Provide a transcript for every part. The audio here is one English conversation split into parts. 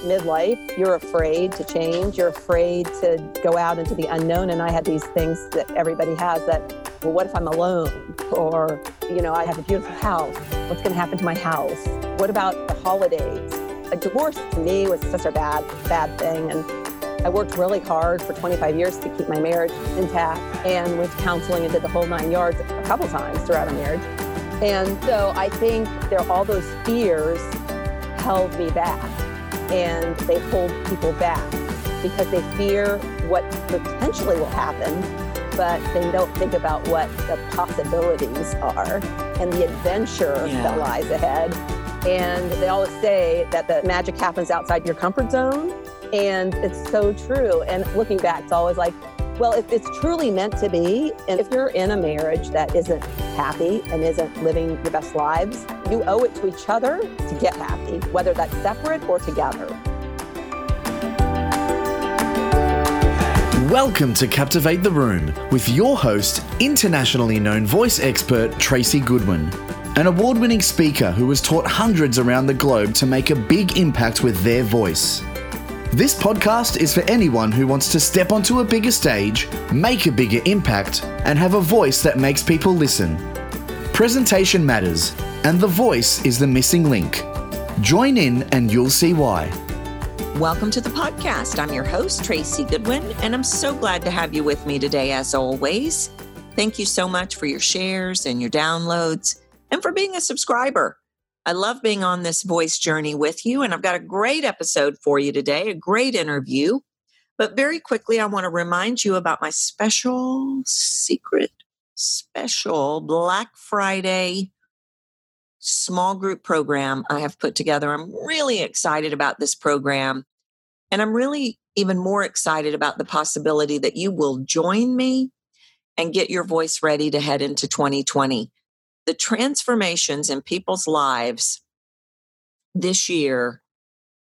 at midlife, you're afraid to change. You're afraid to go out into the unknown. And I had these things that everybody has that, well, what if I'm alone? Or, you know, I have a beautiful house. What's going to happen to my house? What about the holidays? A divorce to me was such a bad, bad thing. And I worked really hard for 25 years to keep my marriage intact and went to counseling and did the whole nine yards a couple times throughout our marriage. And so I think there all those fears held me back and they hold people back because they fear what potentially will happen, but they don't think about what the possibilities are and the adventure yeah. that lies ahead. And they always say that the magic happens outside your comfort zone. And it's so true. And looking back, it's always like, well, if it's truly meant to be, and if you're in a marriage that isn't happy and isn't living the best lives, you owe it to each other to get happy, whether that's separate or together. Welcome to Captivate the Room with your host, internationally known voice expert Tracy Goodwin, an award winning speaker who has taught hundreds around the globe to make a big impact with their voice. This podcast is for anyone who wants to step onto a bigger stage, make a bigger impact, and have a voice that makes people listen. Presentation matters, and the voice is the missing link. Join in and you'll see why. Welcome to the podcast. I'm your host, Tracy Goodwin, and I'm so glad to have you with me today, as always. Thank you so much for your shares and your downloads and for being a subscriber. I love being on this voice journey with you, and I've got a great episode for you today, a great interview. But very quickly, I want to remind you about my special, secret, special Black Friday small group program I have put together. I'm really excited about this program. And I'm really even more excited about the possibility that you will join me and get your voice ready to head into 2020 the transformations in people's lives this year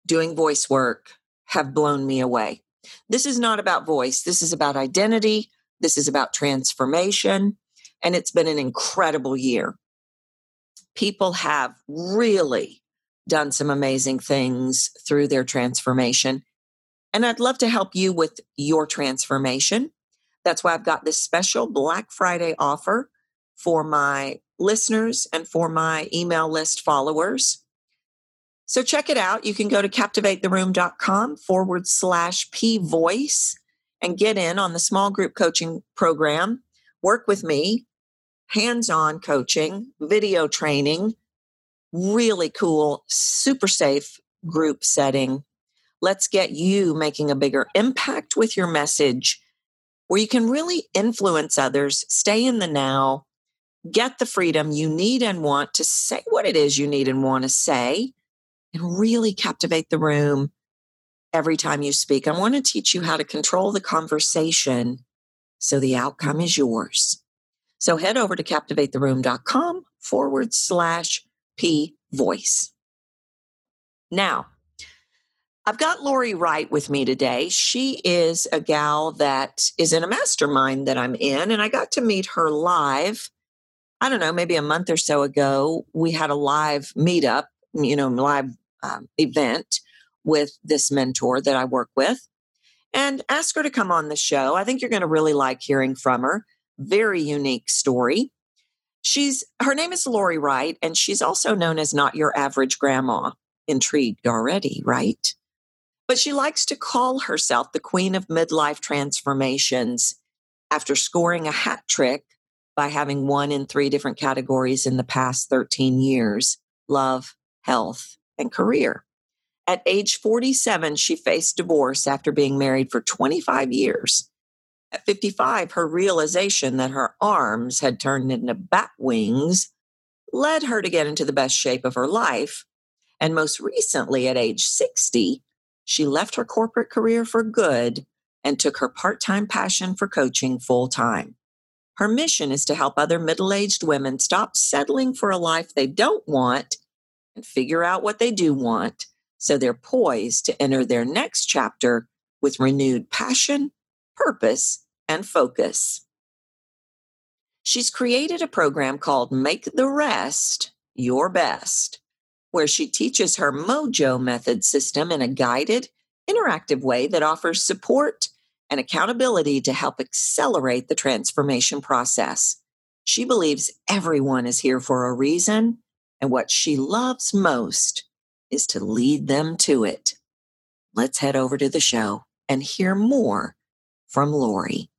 doing voice work have blown me away. This is not about voice. This is about identity. This is about transformation. And it's been an incredible year. People have really done some amazing things through their transformation. And I'd love to help you with your transformation. That's why I've got this special Black Friday offer for my listeners and for my email list followers. So check it out. You can go to captivatetheroom.com forward slash P voice and get in on the small group coaching program. Work with me, hands on coaching, video training, really cool, super safe group setting. Let's get you making a bigger impact with your message where you can really influence others, stay in the now, get the freedom you need and want to say what it is you need and want to say and really captivate the room every time you speak. I want to teach you how to control the conversation so the outcome is yours. So head over to captivatetheroom.com forward slash P voice. Now, I've got Laurie Wright with me today. She is a gal that is in a mastermind that I'm in, and I got to meet her live I don't know, maybe a month or so ago, we had a live meetup, you know, live um, event with this mentor that I work with and ask her to come on the show. I think you're going to really like hearing from her. Very unique story. She's her name is Laurie Wright, and she's also known as not your average grandma. Intrigued already, right? But she likes to call herself the queen of midlife transformations after scoring a hat trick by having won in three different categories in the past 13 years love, health, and career. At age 47, she faced divorce after being married for 25 years. At 55, her realization that her arms had turned into bat wings led her to get into the best shape of her life. And most recently, at age 60, she left her corporate career for good and took her part time passion for coaching full time. Her mission is to help other middle aged women stop settling for a life they don't want and figure out what they do want so they're poised to enter their next chapter with renewed passion, purpose, and focus. She's created a program called Make the Rest Your Best, where she teaches her MOJOO method system in a guided, interactive way that offers support and accountability to help accelerate the transformation process. She believes everyone is here for a reason, and what she loves most is to lead them to it. Let's head over to the show and hear more from Laurie.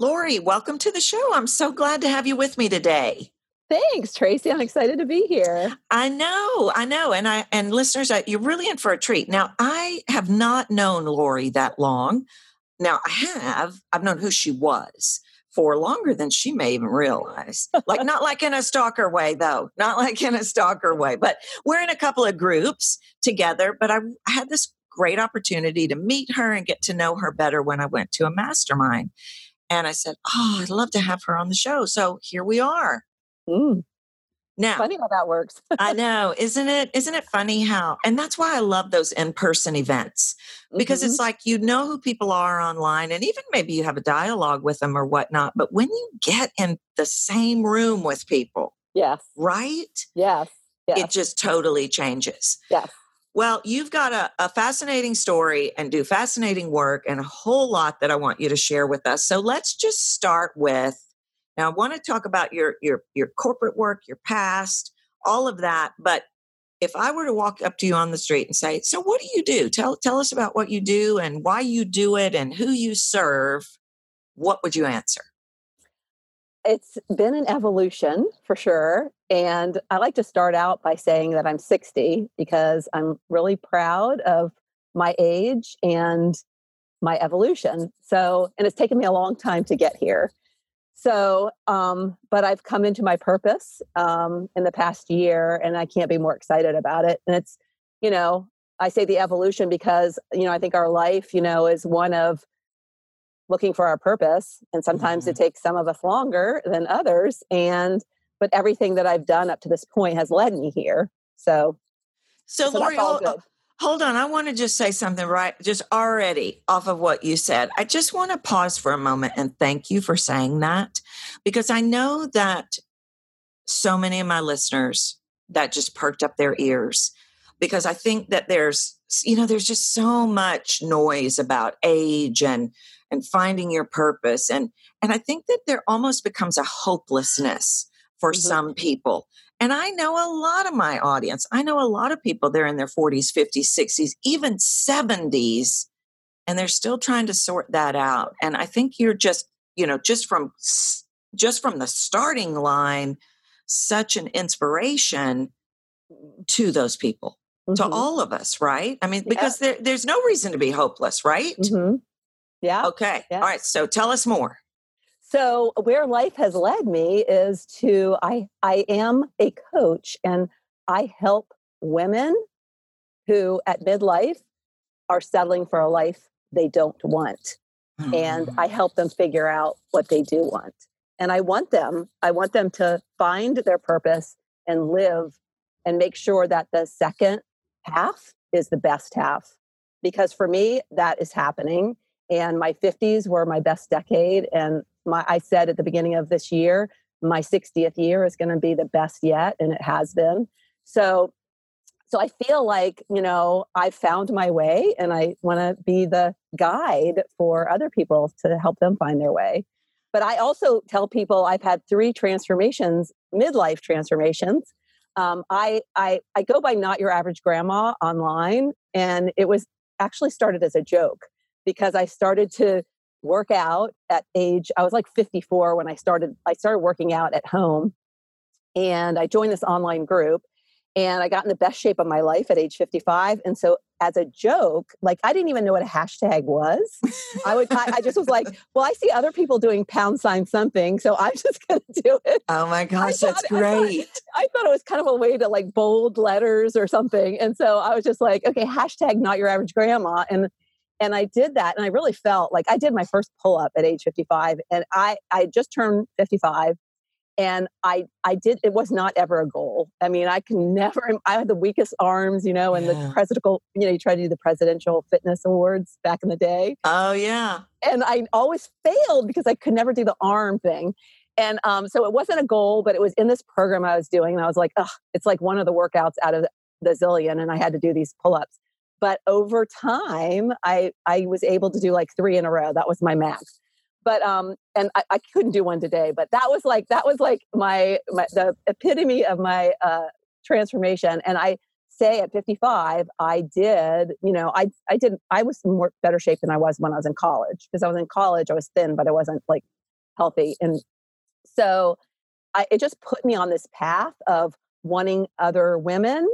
Laurie, welcome to the show. I'm so glad to have you with me today. Thanks, Tracy. I'm excited to be here. I know, I know, and I and listeners, you're really in for a treat. Now, I have not known Laurie that long. Now, I have. I've known who she was for longer than she may even realize. like not like in a stalker way, though. Not like in a stalker way. But we're in a couple of groups together. But I, I had this great opportunity to meet her and get to know her better when I went to a mastermind. And I said, Oh, I'd love to have her on the show. So here we are. Mm. Now, funny how that works. I know, isn't it? Isn't it funny how? And that's why I love those in-person events because mm-hmm. it's like you know who people are online, and even maybe you have a dialogue with them or whatnot. But when you get in the same room with people, yes, right, yes, yes. it just totally changes. Yes. Well, you've got a, a, fascinating story and do fascinating work and a whole lot that I want you to share with us. So let's just start with now, I want to talk about your your your corporate work, your past, all of that. But if I were to walk up to you on the street and say, "So, what do you do? Tell tell us about what you do and why you do it and who you serve," what would you answer? It's been an evolution for sure. And I like to start out by saying that I'm 60 because I'm really proud of my age and my evolution. So, and it's taken me a long time to get here. So, um, but I've come into my purpose um, in the past year, and I can't be more excited about it. And it's, you know, I say the evolution because, you know, I think our life, you know, is one of looking for our purpose. And sometimes mm-hmm. it takes some of us longer than others. And, but everything that I've done up to this point has led me here. So, so, so Laurie, Hold on. I want to just say something right, just already off of what you said. I just want to pause for a moment and thank you for saying that because I know that so many of my listeners that just perked up their ears because I think that there's, you know, there's just so much noise about age and, and finding your purpose. And, and I think that there almost becomes a hopelessness for mm-hmm. some people and I know a lot of my audience. I know a lot of people, they're in their 40s, 50s, 60s, even 70s, and they're still trying to sort that out. And I think you're just, you know, just from just from the starting line, such an inspiration to those people, mm-hmm. to all of us, right? I mean, because yeah. there, there's no reason to be hopeless, right? Mm-hmm. Yeah. Okay. Yeah. All right. So tell us more. So where life has led me is to I I am a coach and I help women who at midlife are settling for a life they don't want. Mm-hmm. And I help them figure out what they do want. And I want them I want them to find their purpose and live and make sure that the second half is the best half. Because for me that is happening and my 50s were my best decade and my I said at the beginning of this year, my 60th year is going to be the best yet and it has been. So so I feel like, you know, I found my way and I want to be the guide for other people to help them find their way. But I also tell people I've had three transformations, midlife transformations. Um, I, I I go by not your average grandma online, and it was actually started as a joke because I started to work out at age I was like 54 when I started I started working out at home and I joined this online group and I got in the best shape of my life at age 55 and so as a joke like I didn't even know what a hashtag was. I would I, I just was like well I see other people doing pound sign something so I'm just going to do it. Oh my gosh thought, that's great I thought, I thought it was kind of a way to like bold letters or something and so I was just like okay hashtag not your average grandma and and I did that and I really felt like I did my first pull up at age 55 and I I just turned 55 and I I did it was not ever a goal. I mean, I can never I had the weakest arms, you know, and yeah. the presidential, you know, you try to do the presidential fitness awards back in the day. Oh yeah. And I always failed because I could never do the arm thing. and um, so it wasn't a goal, but it was in this program I was doing. And I was like, oh, it's like one of the workouts out of the zillion. And I had to do these pull ups. But over time, I, I was able to do like three in a row. That was my max. But um, and I, I couldn't do one today. But that was like that was like my, my the epitome of my uh, transformation. And I say at 55, I did, you know, I I did I was more better shape than I was when I was in college because I was in college. I was thin, but I wasn't like healthy. And so I, it just put me on this path of wanting other women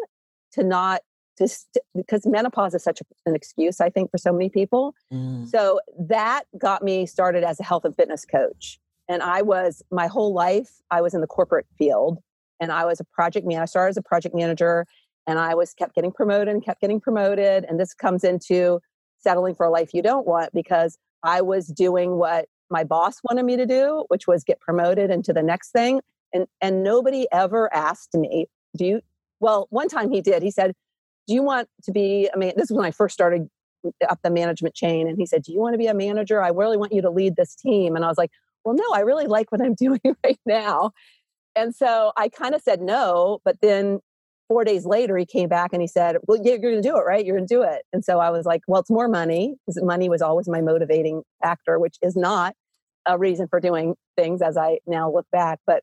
to not just because menopause is such an excuse, I think, for so many people. Mm. So that got me started as a health and fitness coach. And I was my whole life, I was in the corporate field and I was a project man. I started as a project manager and I was kept getting promoted and kept getting promoted. And this comes into settling for a life you don't want because I was doing what my boss wanted me to do, which was get promoted into the next thing. And and nobody ever asked me, do you well, one time he did. He said, Do you want to be I mean, this is when I first started up the management chain. And he said, Do you want to be a manager? I really want you to lead this team. And I was like, Well, no, I really like what I'm doing right now. And so I kind of said no, but then four days later he came back and he said well you're going to do it right you're going to do it and so i was like well it's more money because money was always my motivating factor which is not a reason for doing things as I now look back. But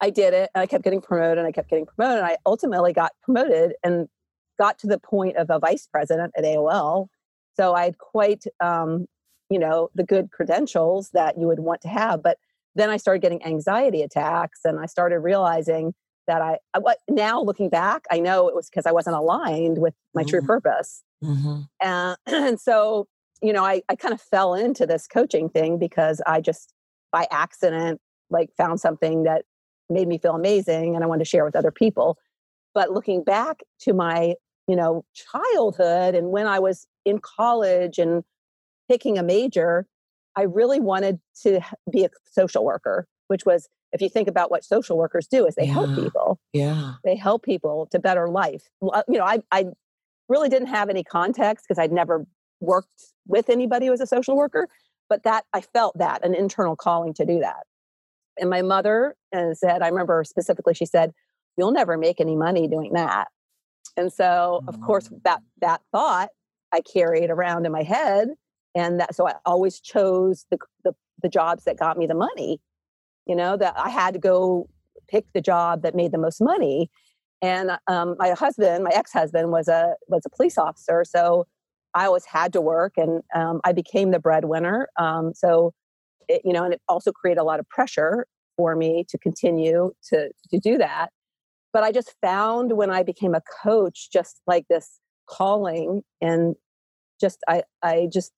I did it and I kept getting promoted and I kept getting promoted. And I ultimately got promoted and got to the point of a vice president at AOL. So I had quite, um, you know, the good credentials that you would want to have. But then I started getting anxiety attacks and I started realizing that I, I now looking back, I know it was because I wasn't aligned with my mm-hmm. true purpose. Mm-hmm. Uh, and so you know, I, I kind of fell into this coaching thing because I just by accident like found something that made me feel amazing and I wanted to share with other people. But looking back to my, you know, childhood and when I was in college and picking a major, I really wanted to be a social worker, which was if you think about what social workers do is they yeah. help people. Yeah. They help people to better life. You know, I I really didn't have any context because I'd never worked with anybody who was a social worker, but that I felt that an internal calling to do that. And my mother uh, said, I remember specifically, she said, You'll never make any money doing that. And so, of course, mm. that that thought I carried around in my head. And that so I always chose the, the, the jobs that got me the money. You know, that I had to go pick the job that made the most money. And um, my husband, my ex-husband, was a was a police officer. So I always had to work and um, I became the breadwinner. Um, so, it, you know, and it also created a lot of pressure for me to continue to, to do that. But I just found when I became a coach, just like this calling and just, I, I just,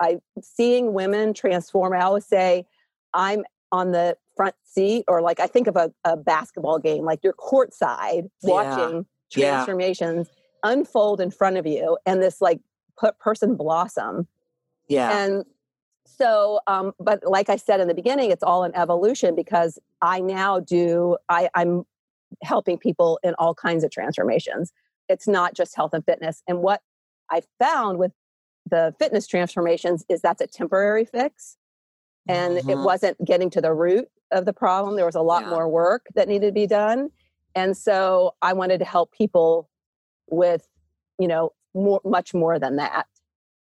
I seeing women transform. I always say, I'm on the front seat, or like I think of a, a basketball game, like you're courtside watching yeah. transformations. Yeah unfold in front of you and this like put person blossom. Yeah. And so, um, but like I said in the beginning, it's all an evolution because I now do, I, I'm helping people in all kinds of transformations. It's not just health and fitness. And what I found with the fitness transformations is that's a temporary fix. And mm-hmm. it wasn't getting to the root of the problem. There was a lot yeah. more work that needed to be done. And so I wanted to help people with you know more much more than that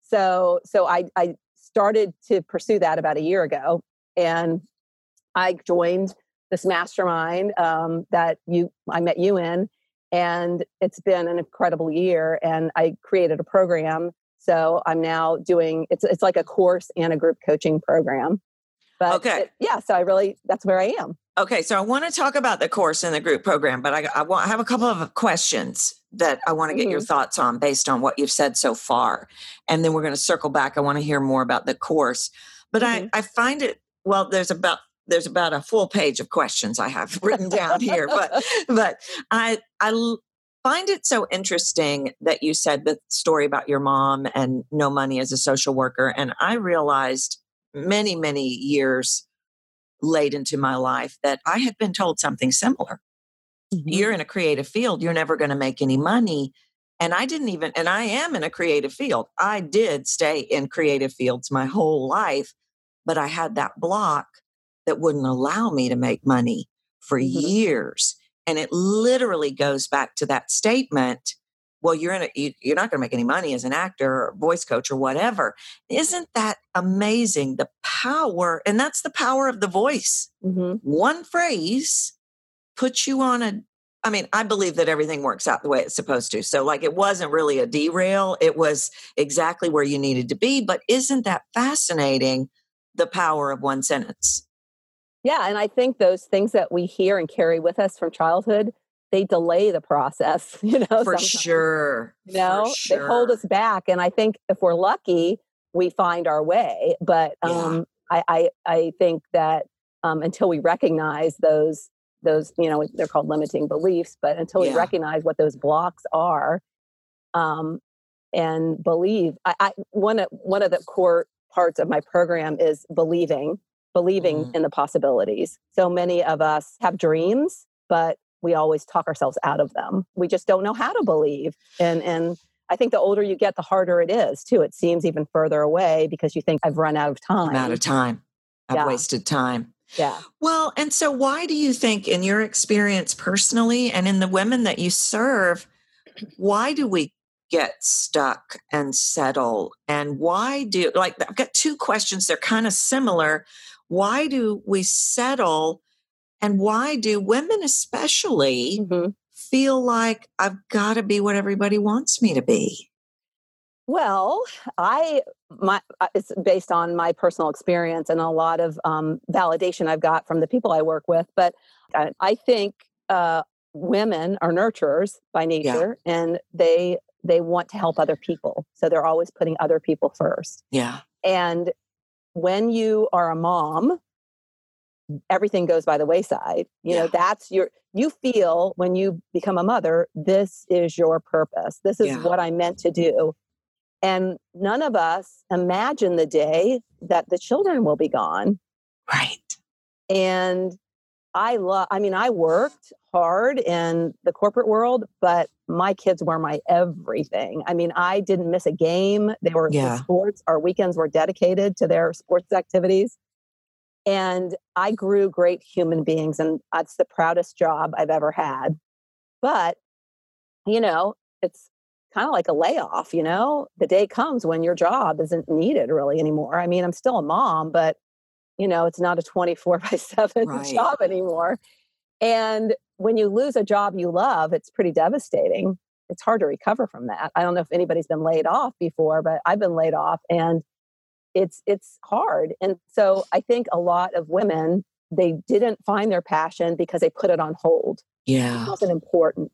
so so i i started to pursue that about a year ago and i joined this mastermind um, that you i met you in and it's been an incredible year and i created a program so i'm now doing it's it's like a course and a group coaching program but okay it, yeah so i really that's where i am Okay, so I want to talk about the course and the group program, but I, I want I have a couple of questions that I want to get mm-hmm. your thoughts on based on what you've said so far, and then we're going to circle back. I want to hear more about the course, but mm-hmm. I I find it well. There's about there's about a full page of questions I have written down here, but but I I find it so interesting that you said the story about your mom and no money as a social worker, and I realized many many years late into my life that I had been told something similar. Mm-hmm. You're in a creative field, you're never going to make any money. And I didn't even, and I am in a creative field. I did stay in creative fields my whole life, but I had that block that wouldn't allow me to make money for Mhm. years. And it literally goes back to that statement. Well, you're in a, you, you're not going to make any money as an actor or voice coach or whatever. Isn't that amazing? The power, and that's the power of the voice. Mhm. One phrase puts you on a I mean, I believe that everything works out the way it's supposed to. So, like, it wasn't really a derail. It was exactly where you needed to be. But isn't that fascinating? The power of one sentence. Yeah, and I think those things that we hear and carry with us from childhood, they delay the process, you know. For sometimes, sure. You know, For they hold us back. And I think if we're lucky, we find our way. But Yeah. um, I, I I think that um, until we recognize those those, you know, they're called limiting beliefs, but until we recognize what those blocks are, um, and believe, I, I one of one of the core parts of my program is believing, believing Mhm. in the possibilities. So many of us have dreams, but we always talk ourselves out of them. We just don't know how to believe, and and I think the older you get, the harder it is too. It seems even further away because you think I've run out of time. I'm out of time. I've Yeah. wasted time. Yeah. Well, and so why do you think, in your experience personally and in the women that you serve, why do we get stuck and settle? And why do, like, I've got two questions. They're kind of similar. Why do we settle? And why do women, especially, Mhm. feel like I've got to be what everybody wants me to be? Well, I my uh, it's based on my personal experience and a lot of um, validation I've got from the people I work with. But I, I think uh, women are nurturers by nature, and they they want to help other people, so they're always putting other people first. Yeah. And when you are a mom, everything goes by the wayside. You know, that's your, you feel when you become a mother, this is your purpose. This is Yeah. what I'm meant to do. And none of us imagine the day that the children will be gone. Right. And I love, I mean, I worked hard in the corporate world, but my kids were my everything. I mean, I didn't miss a game. They were Yeah. sports. Our weekends were dedicated to their sports activities. And I grew great human beings, and that's the proudest job I've ever had. But, you know, it's kind of like a layoff, you know? The day comes when your job isn't needed really anymore. I mean, I'm still a mom, but you know, it's not a 24 by 7 Right. job anymore. And when you lose a job you love, it's pretty devastating. It's hard to recover from that. I don't know if anybody's been laid off before, but I've been laid off and it's it's hard. And so I think a lot of women they didn't find their passion because they put it on hold. It Yeah. wasn't important.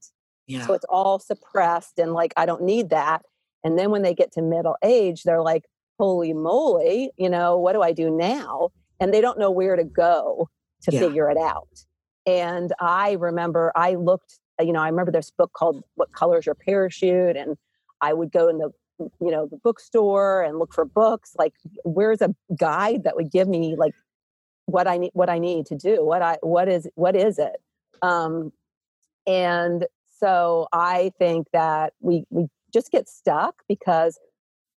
Yeah. So it's all suppressed and like, I don't need that. And then when they get to middle age, they're like, holy moly, you know, what do I do now? And they don't know where to go to Yeah. figure it out. And I remember I looked, uh, you know, I remember this book called What Colors Your Parachute? And I would go in the, you know, the bookstore and look for books. Like, where's a guide that would give me like what I need, what I need to do? What I, what is, what is it? Um, and so I think that we we just get stuck because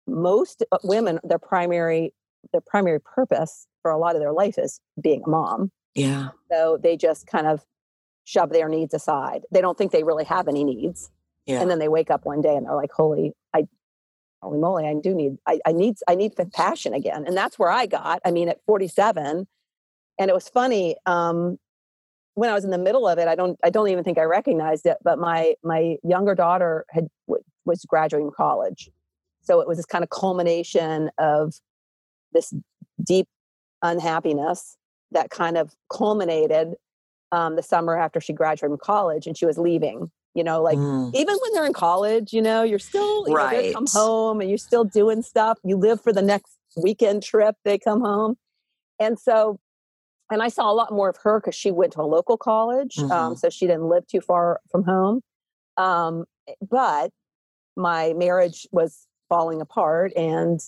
most uh, women their primary their primary purpose for a lot of their life is being a mom. Yeah. So they just kind of shove their needs aside. They don't think they really have any needs. Yeah. And then they wake up one day and they're like, holy, I holy moly, I do need I, I need I need passion again. And that's where I got. I mean, at 47. And it was funny. Um, when I was in the middle of it, I don't I don't even think I recognized it, but my my younger daughter had w- was graduating college. So it was this kind of culmination of this deep unhappiness that kind of culminated um, the summer after she graduated from college and she was leaving. You know, like Mm. even when they're in college, you know, you're still you know, they come home and you're still doing stuff. You live for the next weekend trip. They come home, and so, and I saw a lot more of her because she went to a local college, um, Mhm. so she didn't live too far from home. Um, but my marriage was falling apart, and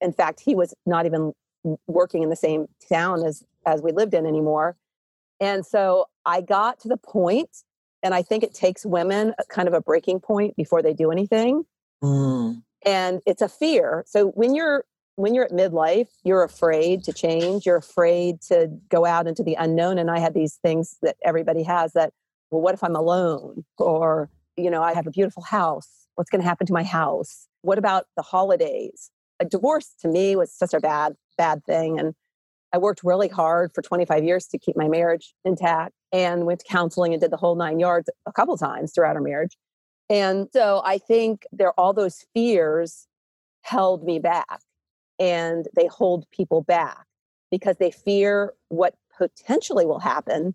in fact, he was not even working in the same town as as we lived in anymore. And so I got to the point, and I think it takes women a kind of a breaking point before they do anything. Mm. And it's a fear. So when you're when you're at midlife, you're afraid to change. You're afraid to go out into the unknown. And I had these things that everybody has that, well, what if I'm alone? Or, you know, I have a beautiful house. What's going to happen to my house? What about the holidays? A divorce to me was such a bad, bad thing. And I worked really hard for 25 years to keep my marriage intact and went to counseling and did the whole nine yards a couple times throughout our marriage. And so I think there all those fears held me back and they hold people back because they fear what potentially will happen,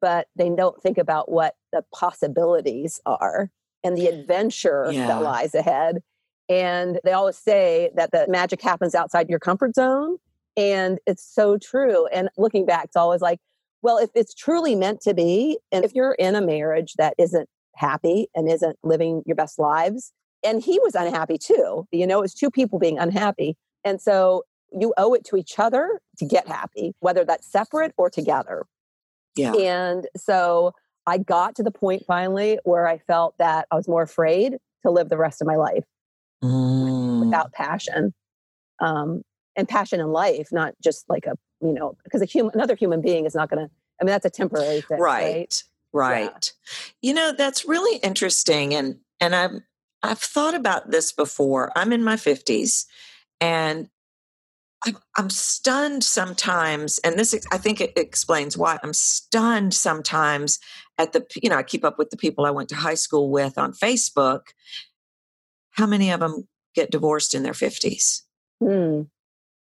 but they don't think about what the possibilities are and the adventure yeah. that lies ahead. And they always say that the magic happens outside your comfort zone. And it's so true. And looking back, it's always like, well, if it's truly meant to be, and if you're in a marriage that isn't happy and isn't living your best lives, and he was unhappy too, you know, it's two people being unhappy. And so you owe it to each other to get happy, whether that's separate or together. Yeah. And so I got to the point finally where I felt that I was more afraid to live the rest of my life mm. without passion. Um, and passion in life, not just like a, you know, because a human, another human being is not going to, I mean, that's a temporary thing. Right. Right. right. Yeah. You know, that's really interesting. And, and I've, I've thought about this before. I'm in my 50s and I'm stunned sometimes, and this I think it explains why I'm stunned sometimes at the you know I keep up with the people I went to high school with on Facebook. How many of them get divorced in their fifties? Hmm.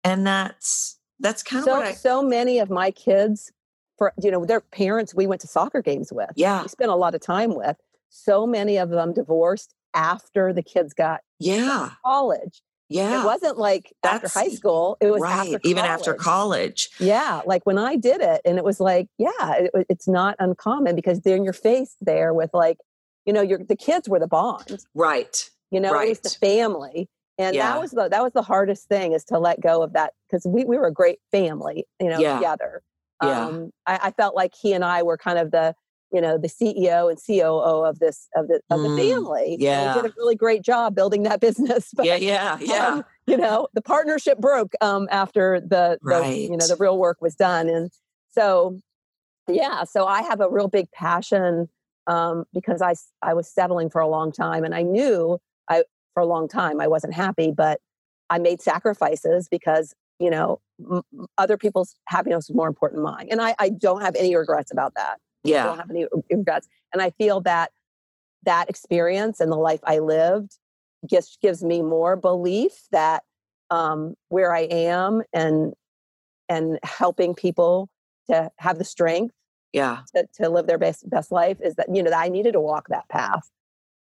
And that's that's kind so, of what I, so many of my kids, for you know their parents, we went to soccer games with. Yeah, we spent a lot of time with. So many of them divorced after the kids got yeah college yeah. It wasn't like That's, after high school. It was right. after even after college. Yeah. Like when I did it, and it was like, yeah, it, it's not uncommon because they're in your face there with like, you know, your the kids were the bond. Right. You know, right. it was the family. And yeah. that was the that was the hardest thing is to let go of that because we, we were a great family, you know, yeah. together. Yeah. Um, I, I felt like he and I were kind of the you know the CEO and COO of this of the of the mm, family. Yeah, we did a really great job building that business. But, yeah, yeah, yeah. Um, you know, the partnership broke um, after the, right. the you know the real work was done, and so yeah, so I have a real big passion um, because I I was settling for a long time, and I knew for a long time I wasn't happy, but I made sacrifices because you know m- other people's happiness was more important than mine, and I, I don't have any regrets about that. Yeah. I don't have any regrets. And I feel that that experience and the life I lived just gives me more belief that um, where I am and and helping people to have the strength yeah to, to live their best best life is that you know that I needed to walk that path.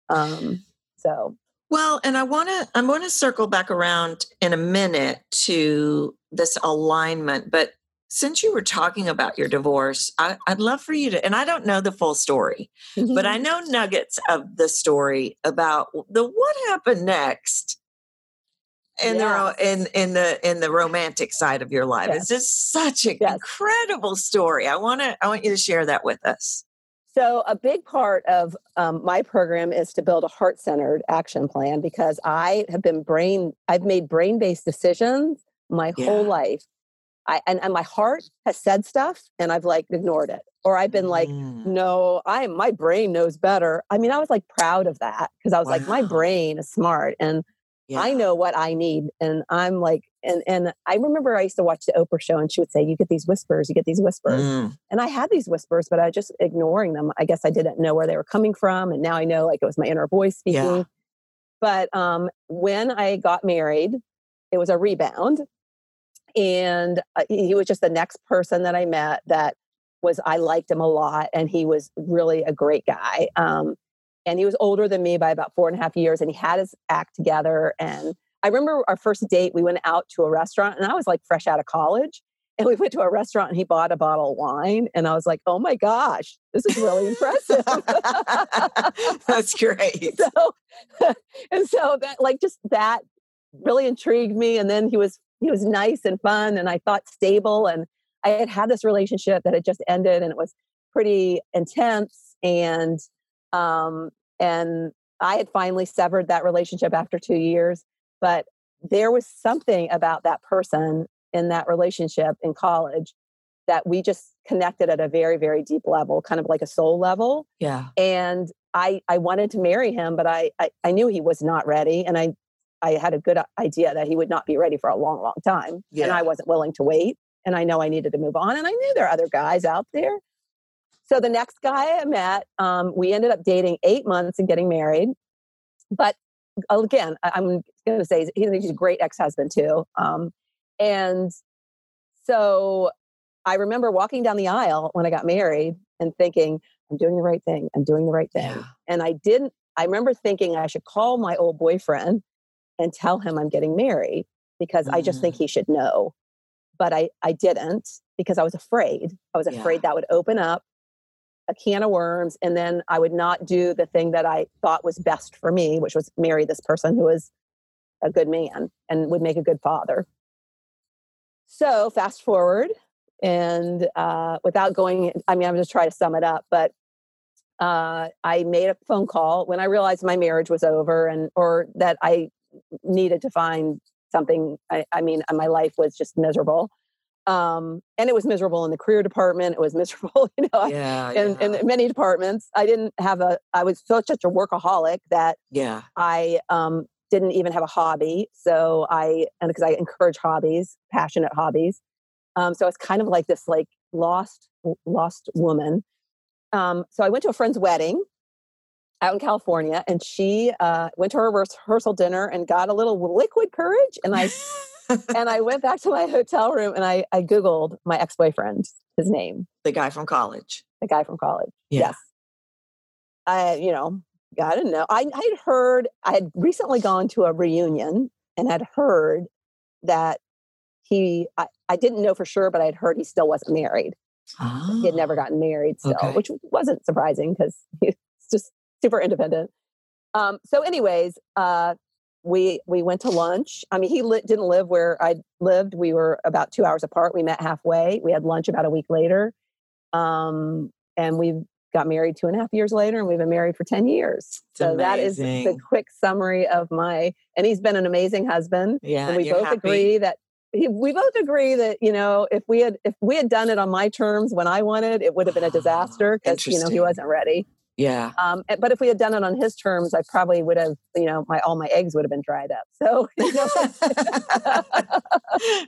Um, so well, and I want to I want to circle back around in a minute to this alignment, but since you were talking about your divorce, I, would love for you to, and I don't know the full story, mm-hmm. but I mm-hmm. know nuggets of the story about the what happened next in yes. the in in the in the romantic side of your life. Yes. It's just such an yes. incredible story. I want to I want you to share that with us. So, a big part of um, my program is to build a heart centered action plan because I have been brain, I've made brain based decisions my yeah. whole life I and, and my heart has said stuff and I've like ignored it. Or I've been like, mm. no, I my brain knows better. I mean, I was like proud of that because I was wow. like, my brain is smart and yeah. I know what I need. And I'm like, and and I remember I used to watch the Oprah show and she would say, You get these whispers, you get these whispers. Mm. And I had these whispers, but I was just ignoring them. I guess I didn't know where they were coming from. And now I know like it was my inner voice speaking. Yeah. But um, when I got married, it was a rebound and uh, he was just the next person that I met that was I liked him a lot, and he was really a great guy. Um, and he was older than me by about four and a half years, and he had his act together. And I remember our first date, we went out to a restaurant, and I was like fresh out of college. And we went to a restaurant and he bought a bottle of wine. And I was like, oh my gosh, this is really impressive. That's great. So, and so that, like, just that really intrigued me. And then he was he was nice and fun and I thought stable. And I had had this relationship that had just ended and it was pretty intense. And, um, and I had finally severed that relationship after two years. But there was something about that person in that relationship in college that we just connected at a very very deep level kind of like a soul level Yeah. and i i wanted to marry him but i i, I knew he was not ready and i i had a good idea that he would not be ready for a long long time yeah. and i wasn't willing to wait and i know i needed to move on and i knew there are other guys out there so the next guy i met um, we ended up dating eight months and getting married but again I, i'm going to say he's a great ex-husband too um, and so I remember walking down the aisle when I got married and thinking, I'm doing the right thing. I'm doing the right thing. Yeah. And I didn't, I remember thinking I should call my old boyfriend and tell him I'm getting married because I just think he should know. But I, I didn't because I was afraid. I was Yeah. afraid that would open up a can of worms and then I would not do the thing that I thought was best for me, which was marry this person who was a good man and would make a good father. So fast forward, and uh, without going, I mean, I'm just trying to sum it up, but uh, I made a phone call when I realized my marriage was over, and or that I needed to find something. I, I mean, my life was just miserable, um, and it was miserable in the career department. It was miserable, you know, Yeah. in, yeah. in many departments. I didn't have a. I was such such a workaholic that yeah. I um, didn't even have a hobby. So I, and because I encourage hobbies, passionate hobbies. Um, so it's kind of like this like lost, lost woman. Um, so I went to a friend's wedding out in California and she uh, went to her rehearsal dinner and got a little liquid courage. And I, and I went back to my hotel room and I, I Googled my ex-boyfriend, his name, the guy from college. the guy from college. Yeah. Yes. I, you know, I didn't know. I, I had heard, I had recently gone to a reunion and had heard that he, I, I didn't know for sure, but I had heard he still wasn't married. He had never gotten married still, Okay. which wasn't surprising because he's just super independent. Um, so, anyways, uh, we we went to lunch. I mean, he li- didn't live where I lived. We were about two hours apart. We met halfway. We had lunch about a week later, um, and we got married two and a half years later, and we've been married for ten years. It's so that is the quick summary of my. And he's been an amazing husband Yeah. and we both happy? agree that we both agree that you know if we had if we had done it on my terms when I wanted, it would have been a disaster because you know he wasn't ready. Yeah. Um, but if we had done it on his terms, I probably would have you know my all my eggs would have been dried up. So you know,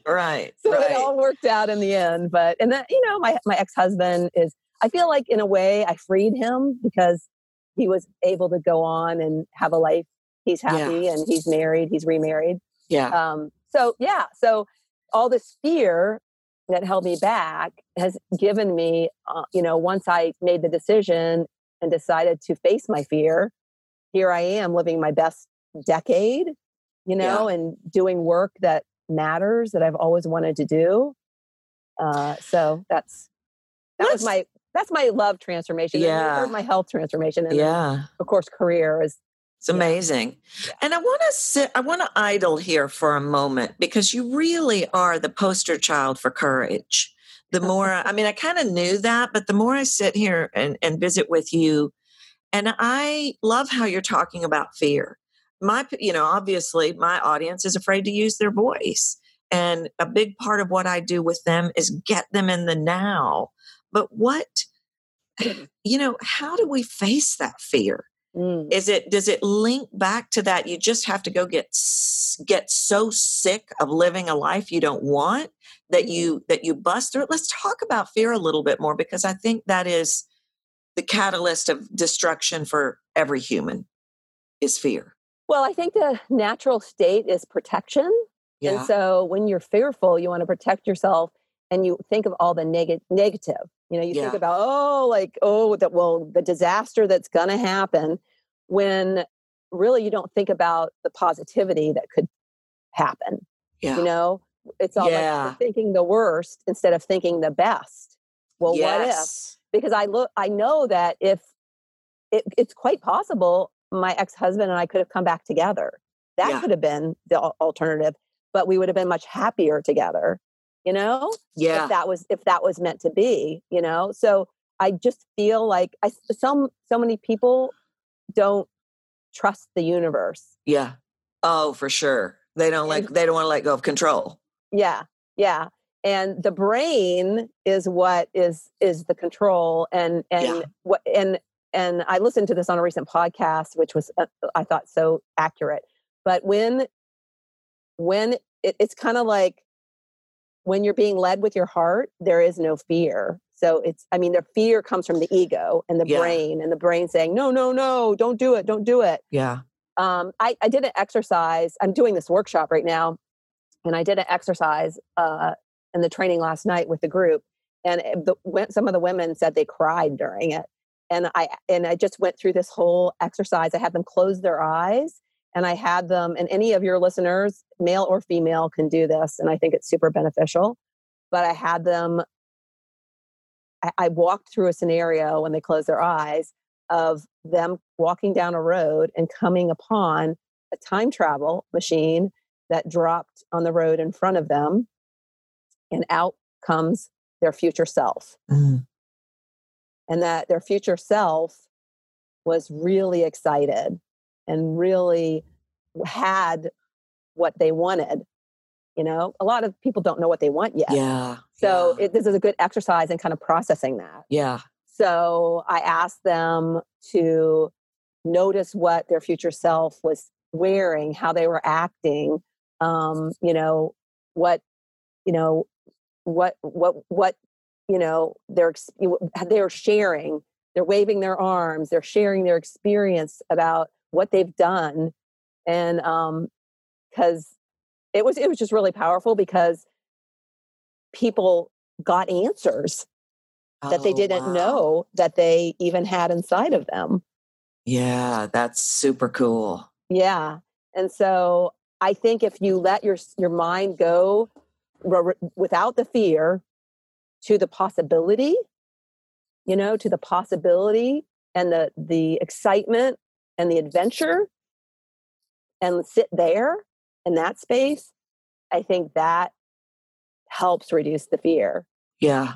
right. so right. it all worked out in the end. But and then you know my my ex husband is I feel like in a way I freed him because he was able to go on and have a life. He's Yeah. happy and he's married. He's remarried. yeah. um, so yeah so all this fear that held me back has given me uh, you know once i made the decision and decided to face my fear here i am living my best decade you know and doing work that matters that i've always wanted to do uh, so that's that Let's- was my that's my love transformation Yeah. my health transformation and then, yeah. of course career is It's amazing. And I want to sit, I want to idle here for a moment because you really are the poster child for courage. The more, I mean, I kind of knew that, but the more I sit here and, and visit with you, and I love how you're talking about fear. My, you know, obviously my audience is afraid to use their voice. And a big part of what I do with them is get them in the now. But what, you know, how do we face that fear? Mm, is it does it link back to that you just have to go get get so sick of living a life you don't want that you that you bust through it? Let's talk about fear a little bit more because i think that is the catalyst of destruction for every human is fear. Well i think the natural state is protection. And so when you're fearful, you want to protect yourself and you think of all the neg- negative. You know, you think about, oh, like, oh, that well, the disaster that's going to happen when really you don't think about the positivity that could happen. yeah You know, it's all like Yeah. you're thinking the worst instead of thinking the best. Well, what if? because I look, I know that if it, it's quite possible, my ex husband and I could have come back together. That Yeah. could have been the alternative, but we would have been much happier together. You know, yeah if that was if that was meant to be. You know, so I just feel like I some so many people don't trust the universe. yeah oh for sure They don't like they don't want to let go of control. Yeah. Yeah. And the brain is what is is the control and and Yeah. what and and I listened to this on a recent podcast which was uh, I thought so accurate. But when when it, it's kind of like when you're being led with your heart, there is no fear. So it's, I mean, the fear comes from the ego and the Yeah. brain, and the brain saying, no, no, no, don't do it, don't do it. Yeah. Um, I, I did an exercise. I'm doing this workshop right now, and I did an exercise uh, in the training last night with the group. And it- the, some of the women said they cried during it. And I and I just went through this whole exercise. I had them close their eyes, and I had them. And any of your listeners, male or female, can do this, and I think it's super beneficial. But I had them. I, I walked through a scenario when they closed their eyes of them walking down a road and coming upon a time travel machine that dropped on the road in front of them and out comes their future self Mm. and that their future self was really excited and really had what they wanted you know a lot of people don't know what they want yet Yeah. so yeah. it, this is a good exercise in kind of processing that yeah. so I asked them to notice what their future self was wearing, how they were acting, um, you know, what, you know, what, what, what, you know, they're, they're sharing, they're waving their arms, they're sharing their experience about what they've done. And, um, cause it was, it was just really powerful because people got answers that they Oh, didn't wow. know that they even had inside of them. Yeah, that's super cool. Yeah. And so I think if you let your your mind go r- without the fear to the possibility, you know, to the possibility and the the excitement and the adventure and sit there in that space, I think that helps reduce the fear. Yeah.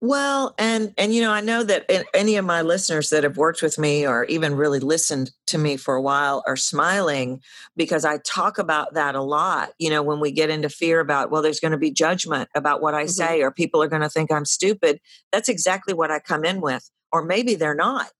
Well, and and you know, I know that any of my listeners that have worked with me or even really listened to me for a while are smiling because I talk about that a lot. You know, when we get into fear about, well, there's going to be judgment about what I Mhm. say or people are going to think I'm stupid. That's exactly what I come in with. Or maybe they're not.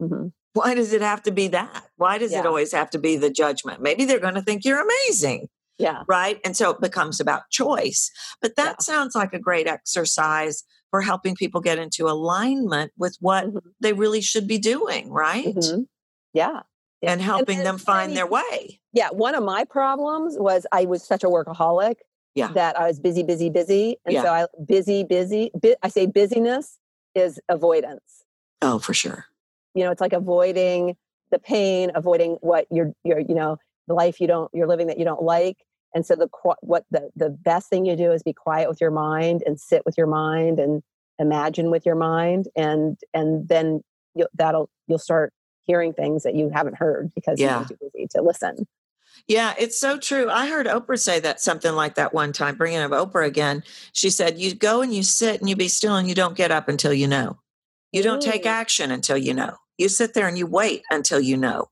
Mhm. Why does it have to be that? Why does it always have to be the judgment? Maybe they're going to think you're amazing Yeah. right? And so it becomes about choice. But that Yeah. sounds like a great exercise for helping people get into alignment with what Mhm. they really should be doing, right? Mhm. Yeah. Yeah. And helping there's them find their way. yeah one of my problems was i was such a workaholic Yeah. that i was busy busy busy and Yeah. so i busy busy bu- i say busyness is avoidance Oh, for sure. You know it's like avoiding the pain avoiding what you're you're you know the life you don't you're living that you don't like and so the what the the best thing you do is be quiet with your mind and sit with your mind and imagine with your mind and and then you'll that'll you'll start hearing things that you haven't heard because Yeah. you're too busy to listen Yeah, it's so true. I heard Oprah say that something like that one time, bringing up Oprah again. She said, You go and you sit and you be still and you don't get up until you know. You don't take Mm. action until you know. You sit there and you wait until you know.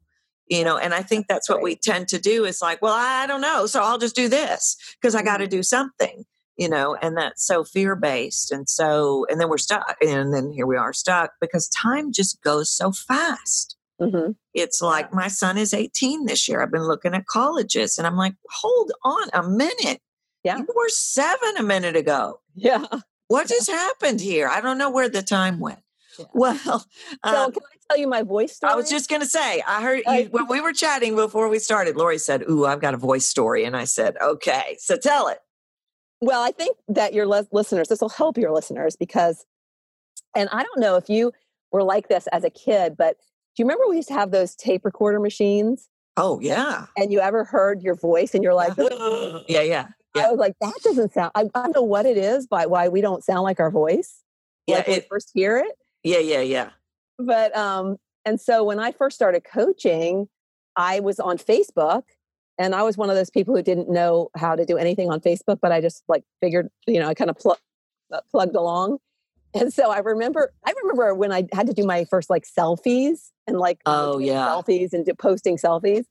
You know, and I think that's what we tend to do is like, well, I don't know. So I'll just do this because I got to do something, you know, and that's so fear based. And so, and then we're stuck. And then here we are stuck because time just goes so fast. hmm It's like my son is 18 this year. I've been looking at colleges and I'm like, hold on a minute. Yeah. You were seven a minute ago. yeah What just happened here? I don't know where the time went. Yeah. Well, So um, can I tell you my voice story? I was just going to say, I heard I- you, when we were chatting before we started, Laurie said, Ooh, I've got a voice story. And I said, Okay, so tell it. well, I think that your lis- listeners, this will help your listeners because, and I don't know if you were like this as a kid, but do you remember we used to have those tape recorder machines Oh, yeah. and you ever heard your voice and you're like, yeah, yeah. I was like, that doesn't sound, I, I don't know what it is, but why we don't sound like our voice. Yeah, like when it- we first hear it. Yeah, yeah, yeah. But, um, and so when I first started coaching, I was on Facebook and I was one of those people who didn't know how to do anything on Facebook, but I just like figured, you know, I kind of pl- uh, plugged along. And so I remember, I remember when I had to do my first like selfies and like Oh, yeah. selfies and do, posting selfies.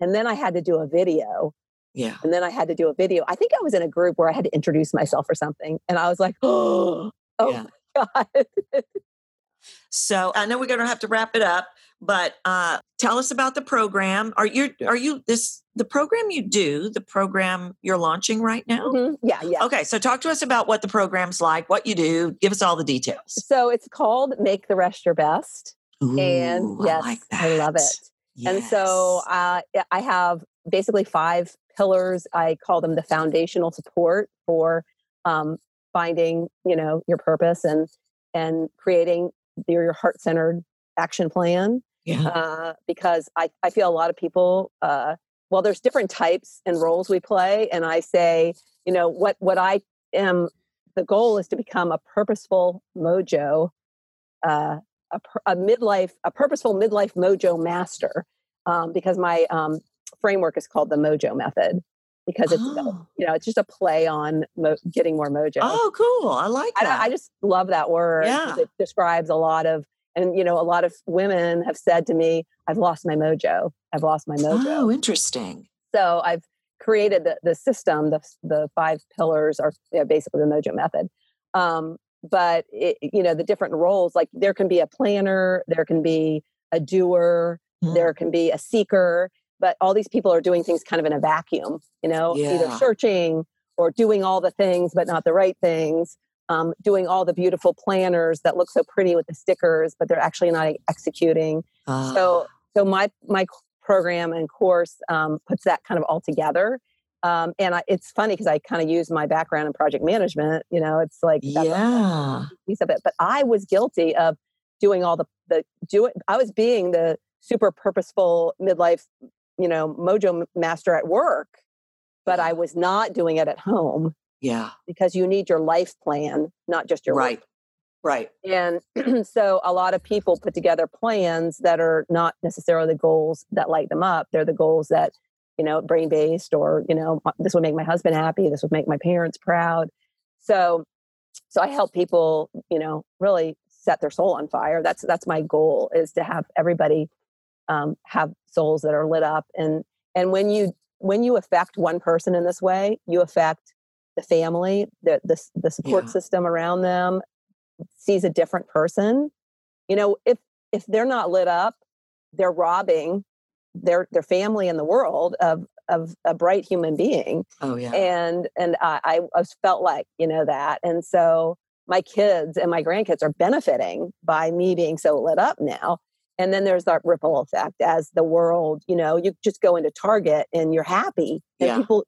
And then I had to do a video. Yeah. And then I had to do a video. I think I was in a group where I had to introduce myself or something. And I was like, oh, oh Yeah. my God. So I know we're going to have to wrap it up, but uh, tell us about the program. Are you are you this the program you do? The program you're launching right now? Mhm. Yeah, yeah. Okay, so talk to us about what the program's like, what you do. Give us all the details. So it's called Make the Rest Your Best. and yes, I, like I love it. And so uh, I have basically five pillars. I call them the foundational support for um, finding, you know, your purpose and and creating your, your heart centered action plan. yeah, Uh, because I, I feel a lot of people, uh, well, there's different types and roles we play, and I say, you know, what what I am. The goal is to become a purposeful mojo, uh, a, a midlife, a purposeful midlife mojo master, um, because my um, framework is called the MOJOO Method, because it's Oh. you know it's just a play on mo- getting more mojo. oh, cool. I like I, that. I just love that word. Yeah. It describes a lot of, and you know, a lot of women have said to me, "I've lost my mojo. I've lost my mojo." oh, interesting. So I've created the the system. The the five pillars are you know, basically the MOJOO method. Um, but it, you know, the different roles. Like there can be a planner, there can be a doer, Mm. there can be a seeker. But all these people are doing things kind of in a vacuum. You know, either searching or doing all the things but not the right things um, doing all the beautiful planners that look so pretty with the stickers but they're actually not executing Ah, so so my my program and course um, puts that kind of all together um, and I, it's funny because i kind of use my background in project management you know it's like that's a yeah. piece of it but i was guilty of doing all the the do it i was being the super purposeful midlife you know mojo master at work but i was not doing it at home Yeah. because you need your life plan not just your work Right. Right. and so a lot of people put together plans that are not necessarily the goals that light them up. They're the goals that, you know, brain based or, you know, this would make my husband happy. This would make my parents proud. So, so I help people, you know, really set their soul on fire. That's, that's my goal is to have everybody um, have souls that are lit up. And, and when you, when you affect one person in this way, you affect the family, the, the, the support Yeah. system around them, sees a different person you know if if they're not lit up they're robbing their their family and the world of of a bright human being Oh, yeah. and and I, I was felt like you know that and so my kids and my grandkids are benefiting by me being so lit up now and then there's that ripple effect as the world you know you just go into target and you're happy and Yeah. people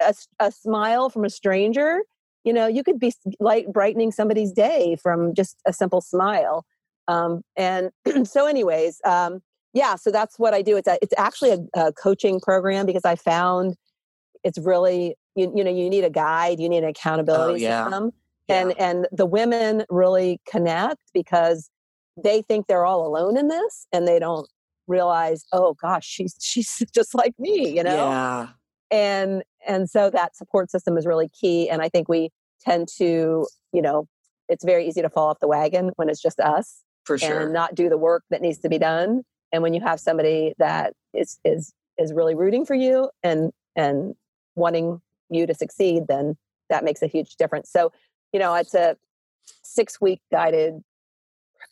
a, a smile from a stranger you know you could be light brightening somebody's day from just a simple smile um, and so anyways um, yeah so that's what i do it's a, it's actually a, a coaching program because i found it's really you, you know you need a guide you need an accountability Oh, yeah. system Yeah. and and the women really connect because they think they're all alone in this and they don't realize oh gosh she's she's just like me you know Yeah. and and so that support system is really key and i think we tend to you know it's very easy to fall off the wagon when it's just us For sure. and not do the work that needs to be done and when you have somebody that is is is really rooting for you and and wanting you to succeed then that makes a huge difference so you know it's a six week guided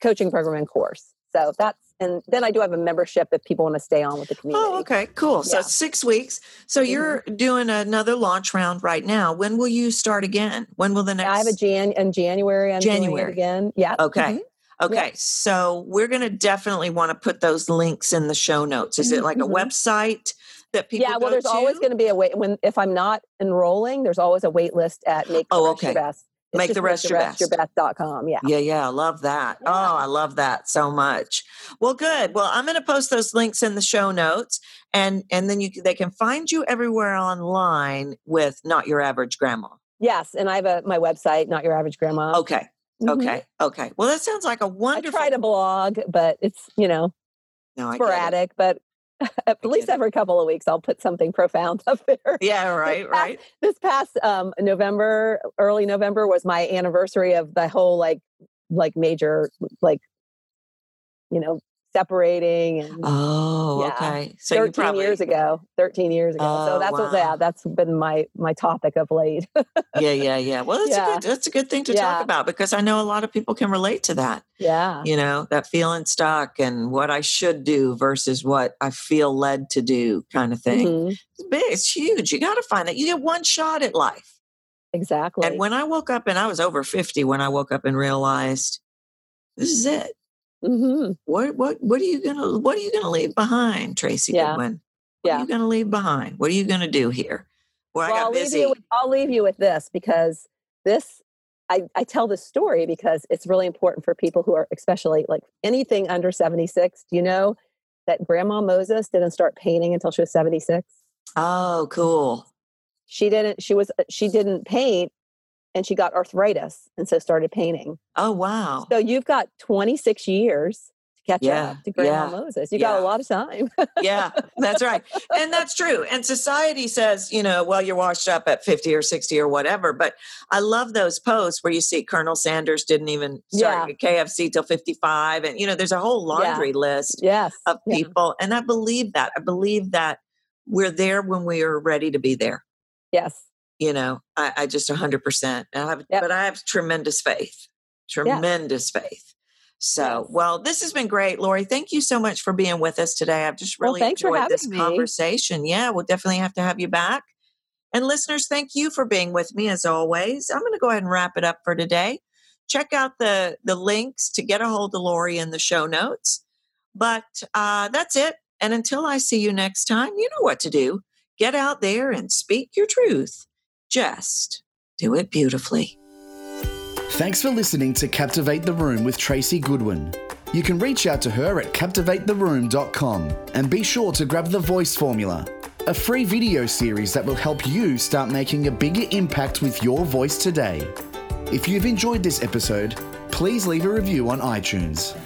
coaching program and course so that's and then i do have a membership if people want to stay on with the community Oh, okay, cool. So Yeah. six weeks. So Mhm. you're doing another launch round right now. When will you start again? When will the next? I have a Jan in January. I'm January. again. Yeah. Okay. Mhm. Okay, so we're going to definitely want to put those links in the show notes. Is it like a Mhm. website that people? Yeah. Well, there's always going to be a wait when if I'm not enrolling. There's always a wait list at Make Oh, Rest Your okay. Best. It's Make the Rest Your Best. Best.com. Yeah. Yeah, yeah, I love that. Oh, I love that so much. Well, good. Well, I'm going to post those links in the show notes, and and then you they can find you everywhere online with Not Your Average Grandma. Yes. And I have a my website, Not Your Average Grandma. Okay, Mhm. okay, okay. Well, that sounds like a wonderful. I try to blog, but it's you know no, it. sporadic. But at least every couple of weeks, I'll put something profound up there. Yeah, right, past- right. this past um, November, early November was my anniversary of the whole like like major like you know separating and Oh, Yeah. okay. So 13 probably years ago 13 years ago Oh, so that's what wow. yeah that's been my my topic of late yeah, yeah, yeah. Well, that's a Yeah. good that's a good thing to Yeah. talk about because I know a lot of people can relate to that. yeah You know, that feeling stuck and what I should do versus what I feel led to do kind of thing. Mhm. It's big, it's huge. You got to find that. You get one shot at life. exactly And when I woke up and I was over 50 when I woke up and realized this is it. Hmm What what what are you gonna what are you gonna leave behind, Tracy Yeah. Goodwin? What Yeah. are you gonna leave behind? What are you gonna do here? Well, I well, got I'll leave, busy. you with, I'll leave you with this because this I, I tell this story because it's really important for people who are especially like anything under 76 do you know that grandma moses didn't start painting until she was 76 oh, cool. she didn't she was she didn't paint and she got arthritis and so started painting Oh wow. so you've got 26 years to catch Yeah, up to grandma yeah, moses you got a lot of time yeah, that's right. And that's true. And society says, you know, well, you're washed up at 50 or 60 or whatever. But I love those posts where you see Colonel Sanders didn't even start KFC till 55. And, you know, there's a whole laundry list yes of yeah. people. And I believe that. I believe that we're there when we are ready to be there. yes You know, I, I just 100%. And I have, Yep. But I have tremendous faith, tremendous faith. So, well, this has been great, Laurie. Thank you so much for being with us today. I've just really for enjoyed this me. conversation. Yeah, we'll definitely have to have you back. And listeners, thank you for being with me as always. I'm going to go ahead and wrap it up for today. Check out the the links to get a hold of Laurie in the show notes. But uh, that's it. And until I see you next time, you know what to do. Get out there and speak your truth. Just do it beautifully. Thanks for listening to Captivate the Room with Tracy Goodwin. You can reach out to her at captivatetheroom.com and be sure to grab the voice formula, a free video series that will help you start making a bigger impact with your voice today. If you've enjoyed this episode, please leave a review on iTunes.